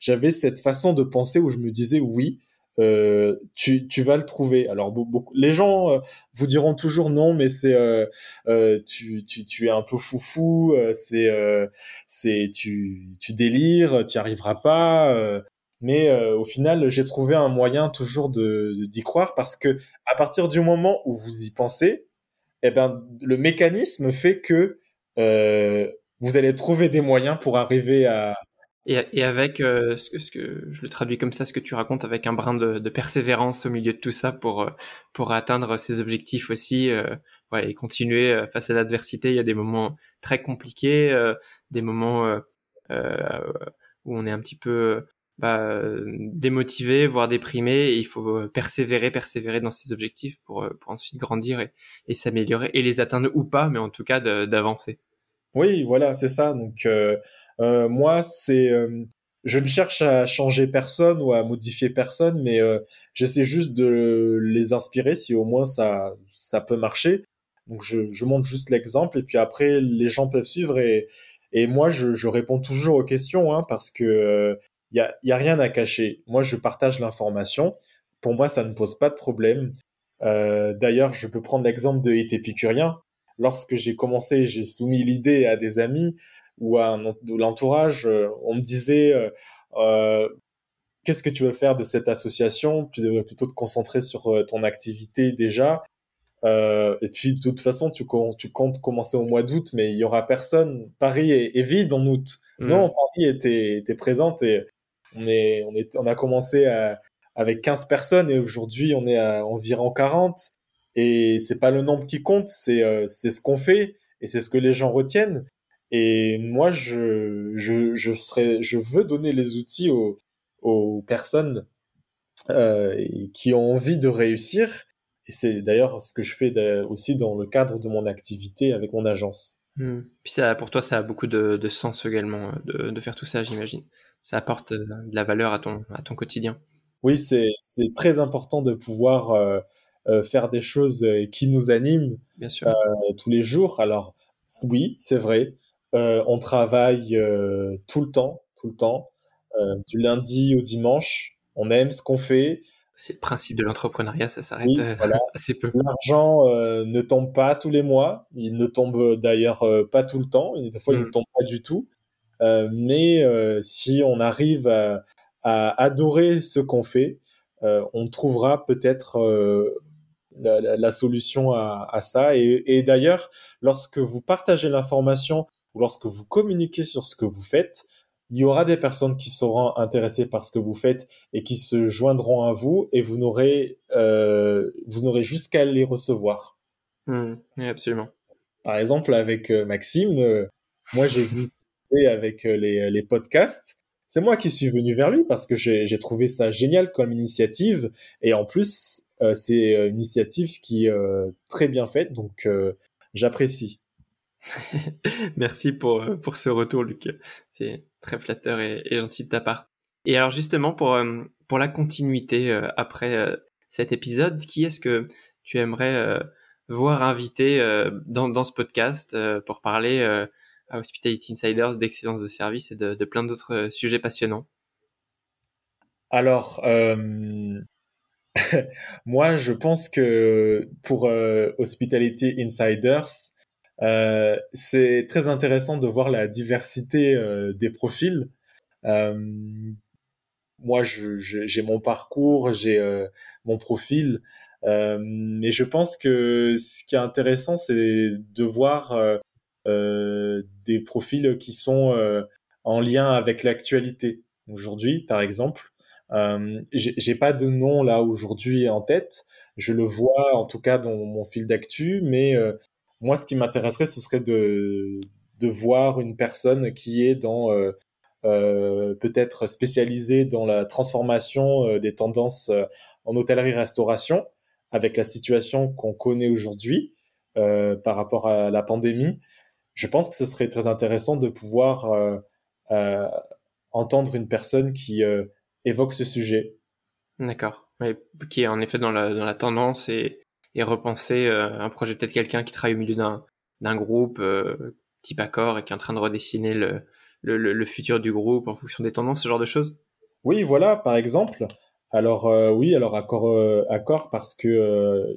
j'avais cette façon de penser où je me disais oui, euh, tu, tu vas le trouver. Alors beaucoup, les gens euh, vous diront toujours non, mais c'est euh, euh tu, tu, tu es un peu foufou, c'est c'est tu, tu délires, tu n'y arriveras pas. mais au final, j'ai trouvé un moyen toujours de d'y croire parce que à partir du moment où vous y pensez, eh ben le mécanisme fait que vous allez trouver des moyens pour arriver à, et, et avec euh, ce, que, ce, que, je le traduis comme ça, ce que tu racontes avec un brin de, de persévérance au milieu de tout ça pour euh, pour atteindre ses objectifs aussi, euh, ouais, et continuer euh, face à l'adversité. Il y a des moments très compliqués, des moments où on est un petit peu bah, démotivé, voire déprimé, et il faut persévérer, persévérer dans ses objectifs pour, pour ensuite grandir et, et s'améliorer et les atteindre ou pas, mais en tout cas d'avancer. Oui, voilà, c'est ça. Donc euh, euh, moi, c'est euh, je ne cherche à changer personne ou à modifier personne, mais j'essaie juste de les inspirer si au moins ça ça peut marcher. Donc je, je montre juste l'exemple et puis après les gens peuvent suivre et et moi je, je réponds toujours aux questions hein, parce que il y a y a rien à cacher. Moi je partage l'information. Pour moi ça ne pose pas de problème. D'ailleurs je peux prendre l'exemple de Hit épicurien lorsque j'ai commencé, j'ai soumis l'idée à des amis ou à l'entourage, euh, on me disait euh, euh, qu'est-ce que tu veux faire de cette association? Tu devrais plutôt te concentrer sur ton activité déjà. Euh, et puis de toute façon, tu, tu comptes commencer au mois d'août, mais il y aura personne. Paris est, est vide en août. Mmh. Non, Paris était, était présente et on, est, on, est, on a commencé à, avec 15 personnes et aujourd'hui on est à environ 40. Et c'est pas le nombre qui compte, c'est euh, c'est ce qu'on fait et c'est ce que les gens retiennent. Et moi, je, je, je, serais, je veux donner les outils aux, aux personnes euh, qui ont envie de réussir. Et c'est d'ailleurs ce que je fais aussi dans le cadre de mon activité avec mon agence. Mmh. Puis ça, pour toi, ça a beaucoup de, de sens également de, de, faire tout ça, j'imagine. Ça apporte euh, de la valeur à ton, à ton quotidien. Oui, c'est très important de pouvoir euh, euh, faire des choses euh, qui nous animent Bien sûr. Euh, tous les jours. Alors oui, c'est vrai, on travaille tout le temps, tout le temps, du lundi au dimanche. On aime ce qu'on fait. C'est le principe de l'entrepreneuriat, ça s'arrête assez peu. L'argent ne tombe pas tous les mois, il ne tombe d'ailleurs pas tout le temps, des fois il ne mm. tombe pas du tout. mais si on arrive à, adorer ce qu'on fait, on trouvera peut-être la, solution à, ça. Et, d'ailleurs, lorsque vous partagez l'information ou lorsque vous communiquez sur ce que vous faites, il y aura des personnes qui seront intéressées par ce que vous faites et qui se joindront à vous et vous n'aurez euh, vous n'aurez juste qu'à les recevoir. Mmh. oui, absolument. Par exemple, avec euh, Maxime, euh, moi j'ai vu avec les, les podcasts. C'est moi qui suis venu vers lui parce que j'ai trouvé ça génial comme initiative et en plus euh, c'est une initiative qui est très bien faite, donc j'apprécie. Merci pour, pour ce retour, Luc. C'est très flatteur et, gentil de ta part. Et alors justement, pour, pour la continuité après cet épisode, qui est-ce que tu aimerais voir invité dans, dans ce podcast pour parler à Hospitality Insiders d'excellence de service et de, plein d'autres sujets passionnants? Alors, Moi, je pense que pour euh, Hospitality Insiders, euh, c'est très intéressant de voir la diversité euh, des profils. moi, j'ai mon parcours, j'ai mon profil, et je pense que ce qui est intéressant, c'est de voir des profils qui sont en lien avec l'actualité. Aujourd'hui, par exemple, euh, j'ai pas de nom là aujourd'hui en tête. Je le vois en tout cas dans mon fil d'actu, mais euh, moi, ce qui m'intéresserait, ce serait de, de voir une personne qui est dans euh, euh peut-être spécialisée dans la transformation des tendances en hôtellerie-restauration, avec la situation qu'on connaît aujourd'hui par rapport à la pandémie. Je pense que ce serait très intéressant de pouvoir entendre une personne qui évoque ce sujet. D'accord. qui est en effet dans la, dans la tendance et, et repenser euh, un projet, peut-être quelqu'un qui travaille au milieu d'un, d'un groupe euh, type accord et qui est en train de redessiner le, le, le, futur du groupe en fonction des tendances, ce genre de choses Oui, voilà, par exemple. Alors euh, oui, alors accord, accord parce que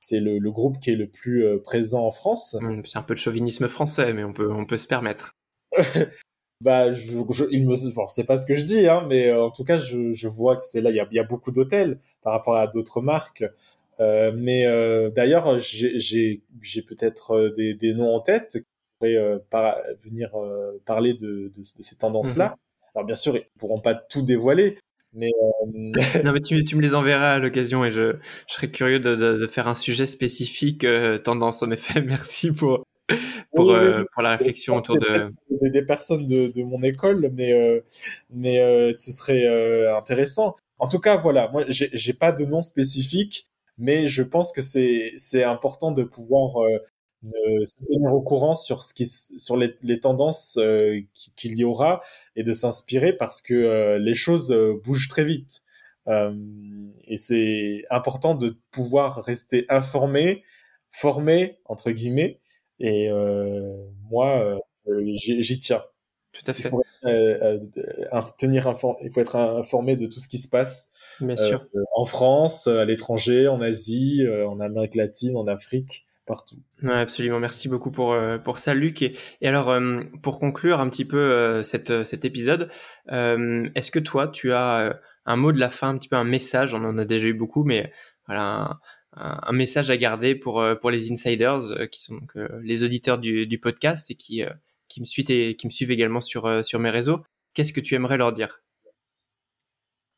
c'est le, le, groupe qui est le plus présent en France. Mmh, c'est un peu de chauvinisme français, mais on peut, on peut se permettre. bah je, il me c'est pas ce que je dis hein mais euh, en tout cas je, je vois que c'est là il y a, y a, beaucoup d'hôtels par rapport à d'autres marques euh, mais euh, d'ailleurs j'ai peut-être euh, des, des noms en tête qui pourraient euh, par, venir parler de, de, de, ces tendances là mhm. alors bien sûr ils pourront pas tout dévoiler mais non mais tu, tu me les enverras à l'occasion et je, je serais curieux de, faire un sujet spécifique tendance en effet. Merci pour pour, euh, pour la réflexion autour de des, personnes de, de, mon école, mais euh, mais euh, ce serait intéressant. En tout cas, voilà, moi j'ai pas de nom spécifique, mais je pense que c'est important de pouvoir se tenir au courant sur ce qui sur les, les tendances qu'il y aura et de s'inspirer parce que les choses bougent très vite. et c'est important de pouvoir rester informé, formé entre guillemets, et euh, moi, euh, j'y tiens. Tout à fait. Il faut, euh, tenir il faut être informé de tout ce qui se passe. Bien sûr. en France, à l'étranger, en Asie, en Amérique latine, en Afrique partout. Ouais, absolument. Merci beaucoup pour pour ça, Luc. Et, et alors, pour conclure un petit peu cette, cet épisode, est-ce que toi, tu as un mot de la fin, un petit peu un message On en a déjà eu beaucoup, mais voilà, un, message à garder pour euh, pour les insiders euh, qui sont donc, euh, les auditeurs du, du podcast et qui qui me suivent et qui me suivent également sur sur mes réseaux. Qu'est-ce que tu aimerais leur dire?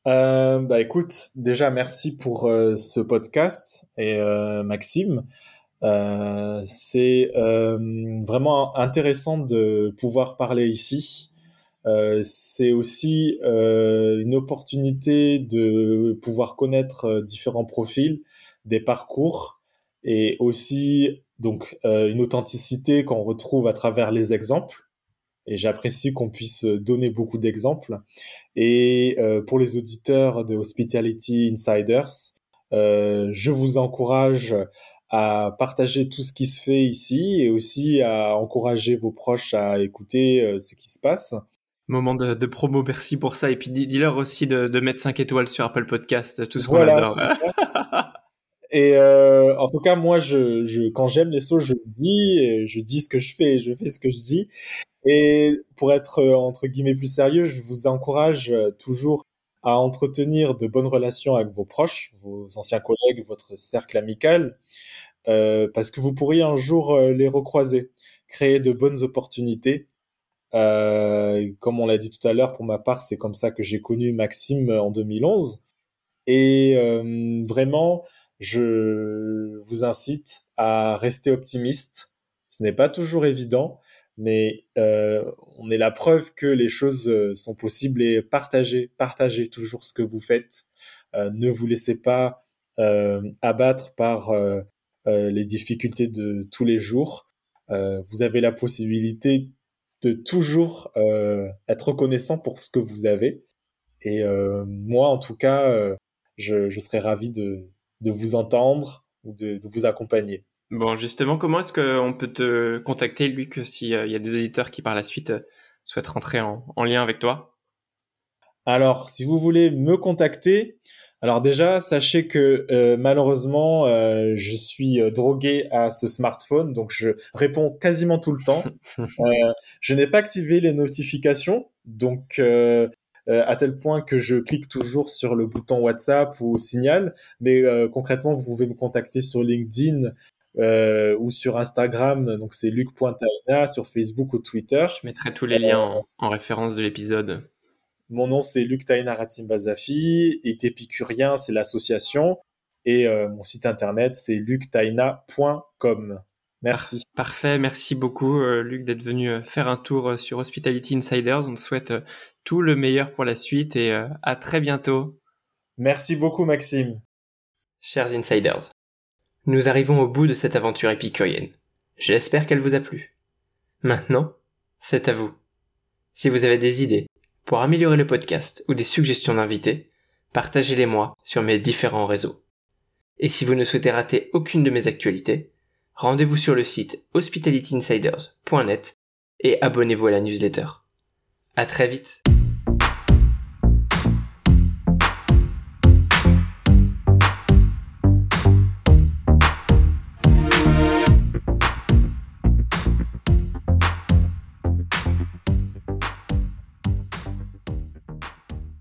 Euh, bah écoute, déjà merci pour ce podcast et euh, Maxime. Euh, c'est vraiment intéressant de pouvoir parler ici. c'est aussi une opportunité de pouvoir connaître différents profils des parcours et aussi donc euh, une authenticité qu'on retrouve à travers les exemples. Et j'apprécie qu'on puisse donner beaucoup d'exemples. Et euh, pour les auditeurs de Hospitality Insiders, euh, je vous encourage à partager tout ce qui se fait ici et aussi à encourager vos proches à écouter ce qui se passe. Moment de, promo, merci pour ça. Et puis dis-leur aussi de, mettre 5 étoiles sur Apple Podcast, tout ce qu'on adore. et euh, en tout cas, moi, je, quand j'aime les sauces, je dis, je dis ce que je fais, je fais ce que je dis. Et pour être euh, entre guillemets plus sérieux, je vous encourage euh, toujours à entretenir de bonnes relations avec vos proches, vos anciens collègues, votre cercle amical, parce que vous pourriez un jour les recroiser, créer de bonnes opportunités euh, comme on l'a dit tout à l'heure, pour ma part, c'est comme ça que j'ai connu Maxime en 2011. Et euh, vraiment, je vous incite à rester optimiste. Ce n'est pas toujours évident, mais euh, on est la preuve que les choses euh, sont possibles et partagez, partagez toujours ce que vous faites. Euh, ne vous laissez pas abattre par les difficultés de tous les jours. vous avez la possibilité de toujours être reconnaissant pour ce que vous avez. Et moi, en tout cas, je, serais ravi de, vous entendre ou de, vous accompagner. Bon, justement, comment est-ce qu'on peut te contacter, lui, que s'il y a des auditeurs qui par la suite souhaitent rentrer en, en lien avec toi? Alors, si vous voulez me contacter, alors déjà, sachez que euh, malheureusement, euh, je suis euh, drogué à ce smartphone, donc je réponds quasiment tout le temps. je n'ai pas activé les notifications, donc à tel point que je clique toujours sur le bouton WhatsApp ou Signal. Mais concrètement, vous pouvez me contacter sur LinkedIn ou sur Instagram, donc c'est luc.taina, sur Facebook ou Twitter. Je mettrai tous les liens en référence de l'épisode. Mon nom, c'est Luc Taina Ratim Bazafi. Et Épicurien, c'est l'association. Et euh, mon site internet, c'est luctaina.com. Merci. Parfait. Merci beaucoup, euh, Luc, d'être venu euh, faire un tour sur Hospitality Insiders. On te souhaite tout le meilleur pour la suite et à très bientôt. Merci beaucoup, Maxime. Chers Insiders, nous arrivons au bout de cette aventure épicurienne. J'espère qu'elle vous a plu. Maintenant, c'est à vous. Si vous avez des idées, pour améliorer le podcast ou des suggestions d'invités, partagez-les moi sur mes différents réseaux. Et si vous ne souhaitez rater aucune de mes actualités, rendez-vous sur le site hospitalityinsiders.net et abonnez-vous à la newsletter. À très vite!